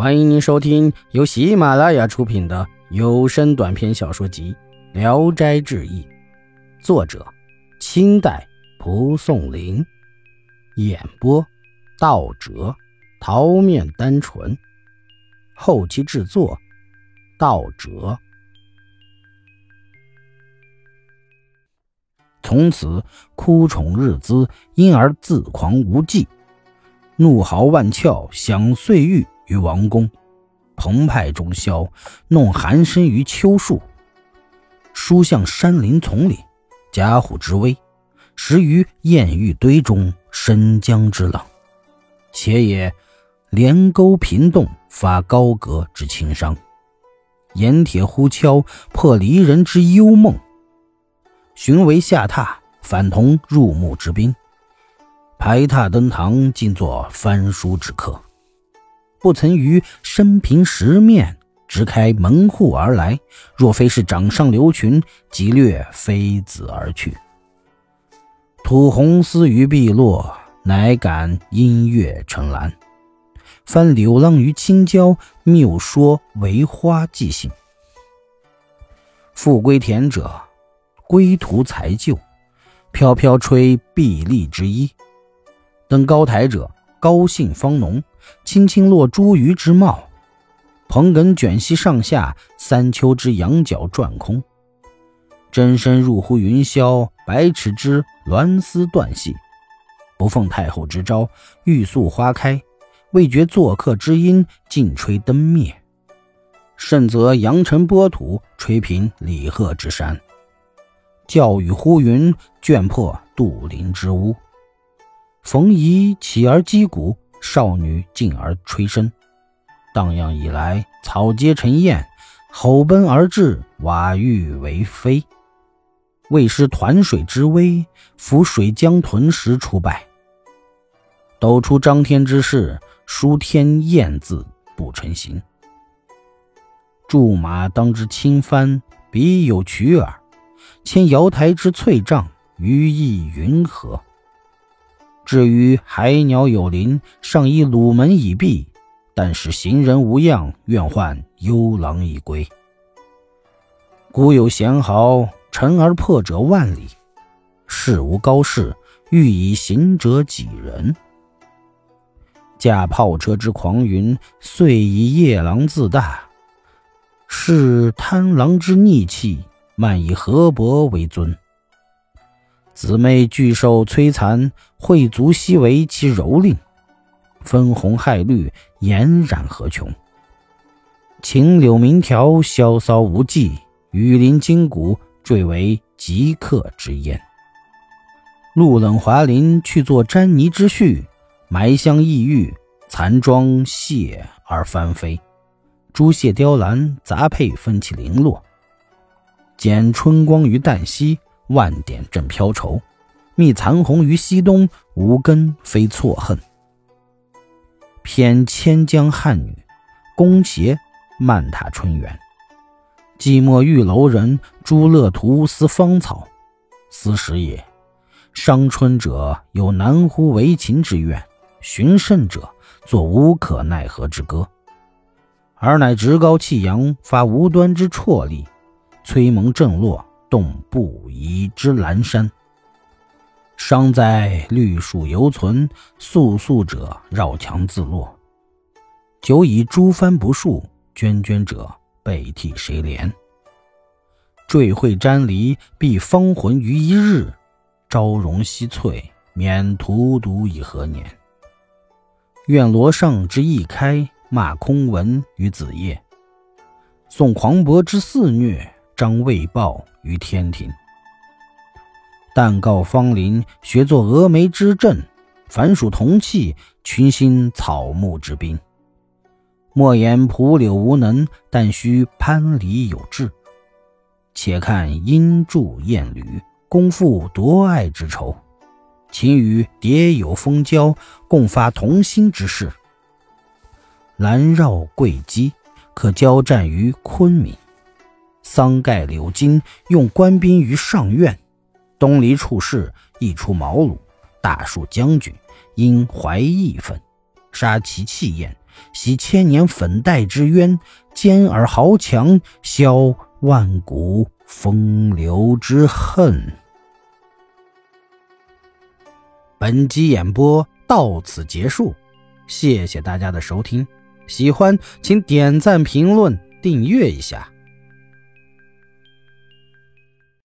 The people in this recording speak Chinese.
欢迎您收听由喜马拉雅出品的有声短篇小说集《聊斋志异》，作者：清代蒲松龄，演播：道哲、桃面单纯，后期制作：道哲。从此，枯宠日滋，因而自狂无忌，怒嚎万窍，享岁玉。于王宫，澎湃中宵，弄寒深于秋树。书向山林丛里，甲虎之威；食于艳玉堆中，深江之冷。且也连钩频动，发高阁之轻伤；盐铁忽敲，破离人之幽梦。寻为下榻，反同入幕之宾；排榻登堂，尽作翻书之客。不曾于生平十面直开门户而来，若非是掌上留群，即略妃子而去。吐红丝于碧落，乃感音乐成兰。翻柳浪于青椒，谬说为花即兴。复归田者，归途才就，飘飘吹碧荔之衣。登高台者。高兴方浓，轻轻落茱萸之帽；蓬梗卷膝上下，三秋之羊角转空。真身入乎云霄，百尺之鸾丝断细。不奉太后之招，欲速花开，未觉作客之音，尽吹灯灭。甚则扬尘波土，吹平李贺之山；教雨忽云，卷破杜陵之屋。逢夷起而击鼓，少女进而吹笙。荡漾以来，草皆成燕；吼奔而至，瓦玉为飞。未失团水之威，浮水江豚时出败。抖出张天之势，书天雁字不成形。驻马当之轻帆，彼有曲耳；牵瑶台之翠帐，余意云何？至于海鸟有灵，尚以鲁门以避；但使行人无恙，愿唤幽狼以归。古有贤豪，乘而破者万里；世无高士，欲以行者几人？驾炮车之狂云，遂以夜郎自大；是贪狼之逆气，慢以河伯为尊。姊妹俱受摧残，会足悉为其蹂躏。分红害绿，俨然何穷？秦柳鸣条，萧骚无际；雨林金谷，坠为极客之烟。露冷华林，去作沾泥之絮；埋香异玉，残妆谢而翻飞。朱谢雕栏，杂佩分其零落。剪春光于旦夕。万点正飘愁，觅残红于西东，无根非错恨。偏千江汉女，宫斜漫踏春园。寂寞玉楼人，朱乐图思芳草。思时也，伤春者有南乎为情之怨，寻胜者作无可奈何之歌。而乃趾高气扬，发无端之啜力，催蒙正落。动不移之阑珊，伤在绿树犹存，素素者绕墙自落。久以诸帆不束，涓涓者背替谁怜？坠会沾离，必芳魂于一日；朝荣夕翠，免荼毒以何年？愿罗上之一开，骂空文于子夜；送狂伯之肆虐，张未报。于天庭，但告芳邻，学作峨眉之阵；凡属同气，群星草木之兵。莫言蒲柳无能，但须攀篱有志。且看鹰柱燕履，共赴夺爱之仇；请与蝶友蜂交，共发同心之事。兰绕桂基，可交战于昆明。桑盖柳金，用官兵于上苑；东篱处士，亦出茅庐。大树将军因怀义愤，杀其气焰，洗千年粉黛之冤，坚而豪强，消万古风流之恨。本集演播到此结束，谢谢大家的收听。喜欢请点赞、评论、订阅一下。